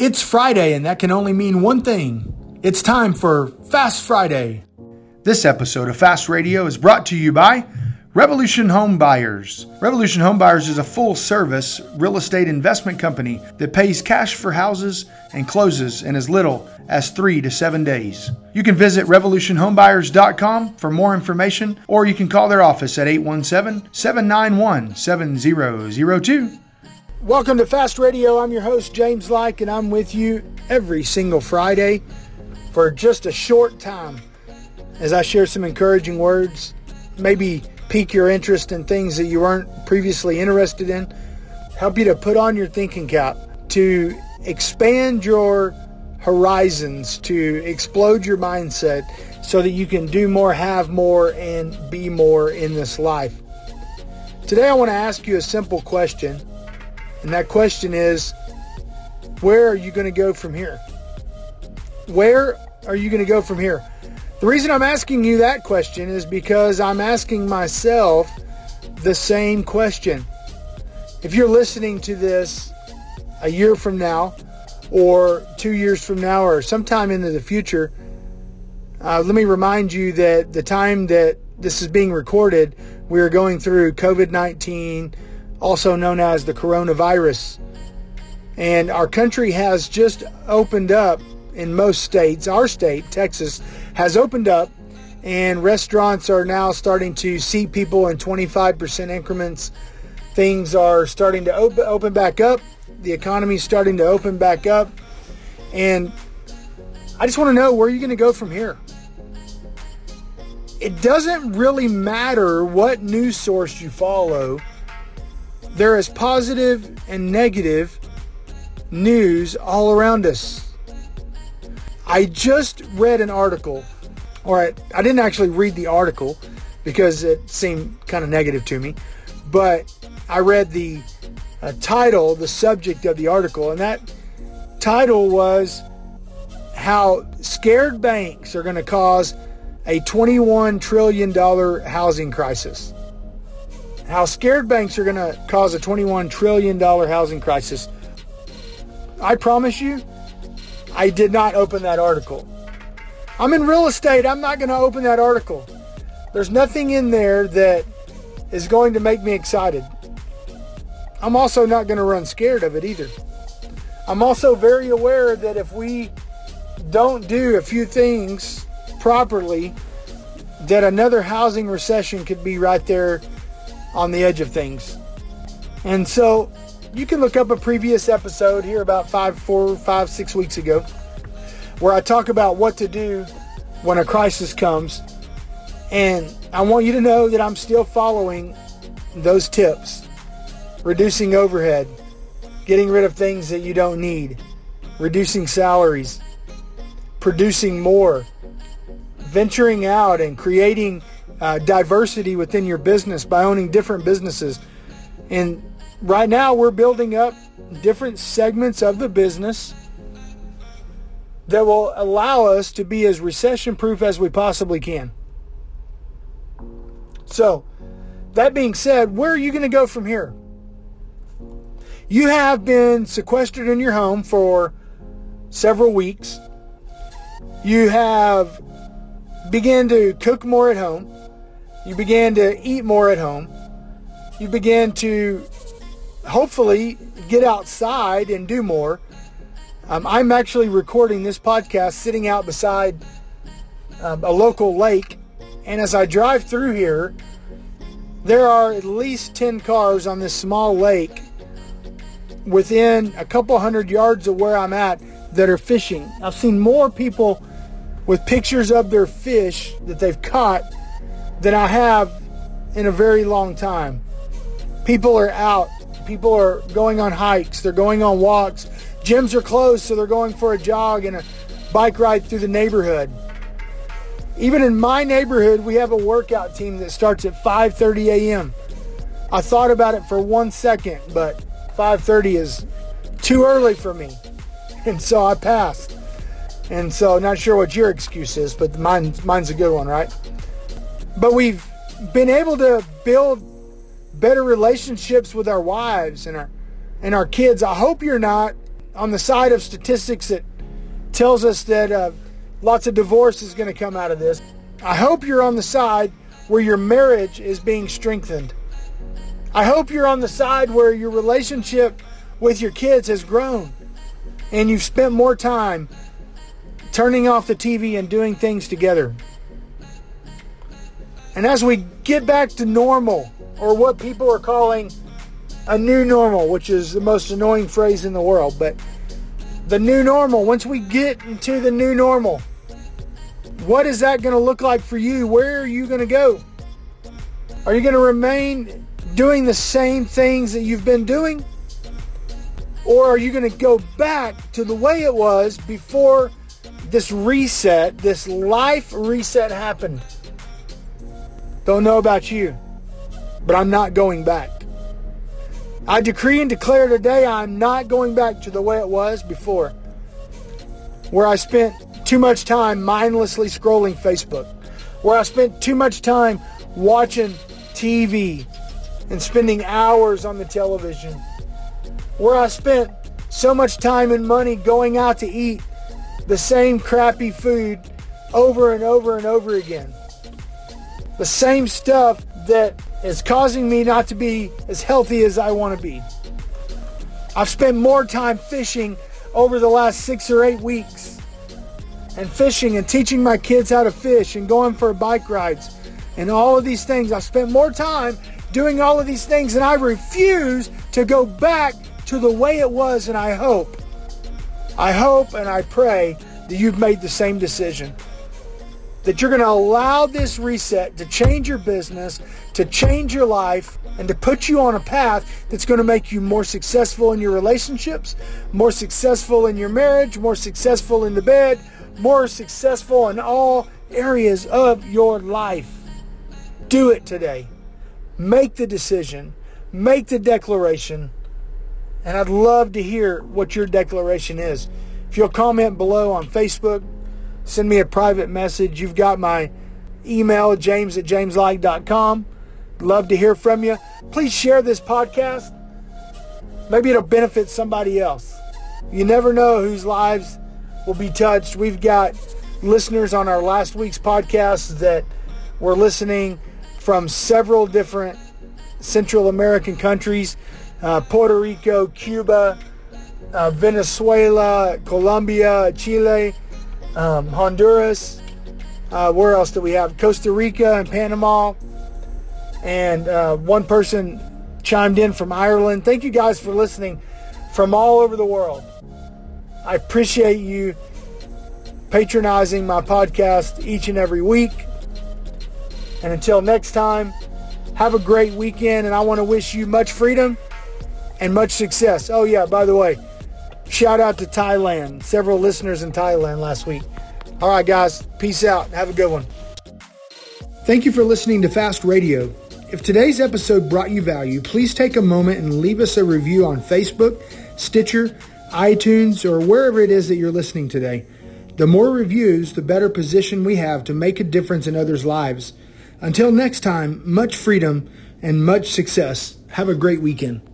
It's Friday, and that can only mean one thing. It's time for Fast Friday. This episode of Fast Radio is brought to you by Revolution Home Buyers. Revolution Home Buyers is a full service real estate investment company that pays cash for houses and closes in as little as three to seven days. You can visit revolutionhomebuyers.com for more information, or you can call their office at 817 791 7002. Welcome to Fast Radio. I'm your host, James Light, and I'm with you every single Friday for just a short time as I share some encouraging words, maybe pique your interest in things that you weren't previously interested in, help you to put on your thinking cap, to expand your horizons, to explode your mindset so that you can do more, have more, and be more in this life. Today, I want to ask you a simple question and that question is where are you going to go from here? Where are you going to go from here? The reason I'm asking you that question is because I'm asking myself the same question. If you're listening to this a year from now, or two years from now, or sometime into the future, uh, let me remind you that the time that this is being recorded, we are going through COVID 19 also known as the coronavirus. And our country has just opened up in most states. Our state, Texas, has opened up, and restaurants are now starting to seat people in 25% increments. Things are starting to open, open back up. The economy is starting to open back up. And I just want to know where you're you going to go from here? It doesn't really matter what news source you follow there is positive and negative news all around us. I just read an article, or I, I didn't actually read the article because it seemed kind of negative to me, but I read the uh, title, the subject of the article, and that title was How Scared Banks Are Going to Cause a $21 Trillion Housing Crisis how scared banks are going to cause a $21 trillion housing crisis. I promise you, I did not open that article. I'm in real estate. I'm not going to open that article. There's nothing in there that is going to make me excited. I'm also not going to run scared of it either. I'm also very aware that if we don't do a few things properly, that another housing recession could be right there on the edge of things. And so you can look up a previous episode here about five, four, five, six weeks ago where I talk about what to do when a crisis comes. And I want you to know that I'm still following those tips reducing overhead, getting rid of things that you don't need, reducing salaries, producing more, venturing out and creating uh, diversity within your business by owning different businesses. And right now, we're building up different segments of the business that will allow us to be as recession proof as we possibly can. So, that being said, where are you going to go from here? You have been sequestered in your home for several weeks. You have began to cook more at home. You began to eat more at home. You began to hopefully get outside and do more. Um, I'm actually recording this podcast sitting out beside um, a local lake. And as I drive through here, there are at least 10 cars on this small lake within a couple hundred yards of where I'm at that are fishing. I've seen more people with pictures of their fish that they've caught than I have in a very long time. People are out. People are going on hikes. They're going on walks. Gyms are closed, so they're going for a jog and a bike ride through the neighborhood. Even in my neighborhood, we have a workout team that starts at 5:30 a.m. I thought about it for one second, but 5:30 is too early for me, and so I passed. And so, not sure what your excuse is, but mine, mine's a good one, right? But we've been able to build better relationships with our wives and our and our kids. I hope you're not on the side of statistics that tells us that uh, lots of divorce is going to come out of this. I hope you're on the side where your marriage is being strengthened. I hope you're on the side where your relationship with your kids has grown and you've spent more time turning off the TV and doing things together. And as we get back to normal, or what people are calling a new normal, which is the most annoying phrase in the world, but the new normal, once we get into the new normal, what is that going to look like for you? Where are you going to go? Are you going to remain doing the same things that you've been doing? Or are you going to go back to the way it was before this reset, this life reset happened? Don't know about you, but I'm not going back. I decree and declare today I'm not going back to the way it was before, where I spent too much time mindlessly scrolling Facebook, where I spent too much time watching TV and spending hours on the television, where I spent so much time and money going out to eat the same crappy food over and over and over again. The same stuff that is causing me not to be as healthy as I want to be. I've spent more time fishing over the last six or eight weeks and fishing and teaching my kids how to fish and going for bike rides and all of these things. I've spent more time doing all of these things and I refuse to go back to the way it was and I hope, I hope and I pray that you've made the same decision that you're going to allow this reset to change your business, to change your life, and to put you on a path that's going to make you more successful in your relationships, more successful in your marriage, more successful in the bed, more successful in all areas of your life. Do it today. Make the decision, make the declaration, and I'd love to hear what your declaration is. If you'll comment below on Facebook, send me a private message. You've got my email, james at jameslight.com. Love to hear from you. Please share this podcast. Maybe it'll benefit somebody else. You never know whose lives will be touched. We've got listeners on our last week's podcast that were listening from several different Central American countries uh, Puerto Rico, Cuba, uh, Venezuela, Colombia, Chile um, Honduras. Uh, where else do we have? Costa Rica and Panama. And uh, one person chimed in from Ireland. Thank you guys for listening from all over the world. I appreciate you patronizing my podcast each and every week. And until next time, have a great weekend. And I want to wish you much freedom and much success. Oh, yeah, by the way, Shout out to Thailand. Several listeners in Thailand last week. All right, guys. Peace out. Have a good one. Thank you for listening to Fast Radio. If today's episode brought you value, please take a moment and leave us a review on Facebook, Stitcher, iTunes, or wherever it is that you're listening today. The more reviews, the better position we have to make a difference in others' lives. Until next time, much freedom and much success. Have a great weekend.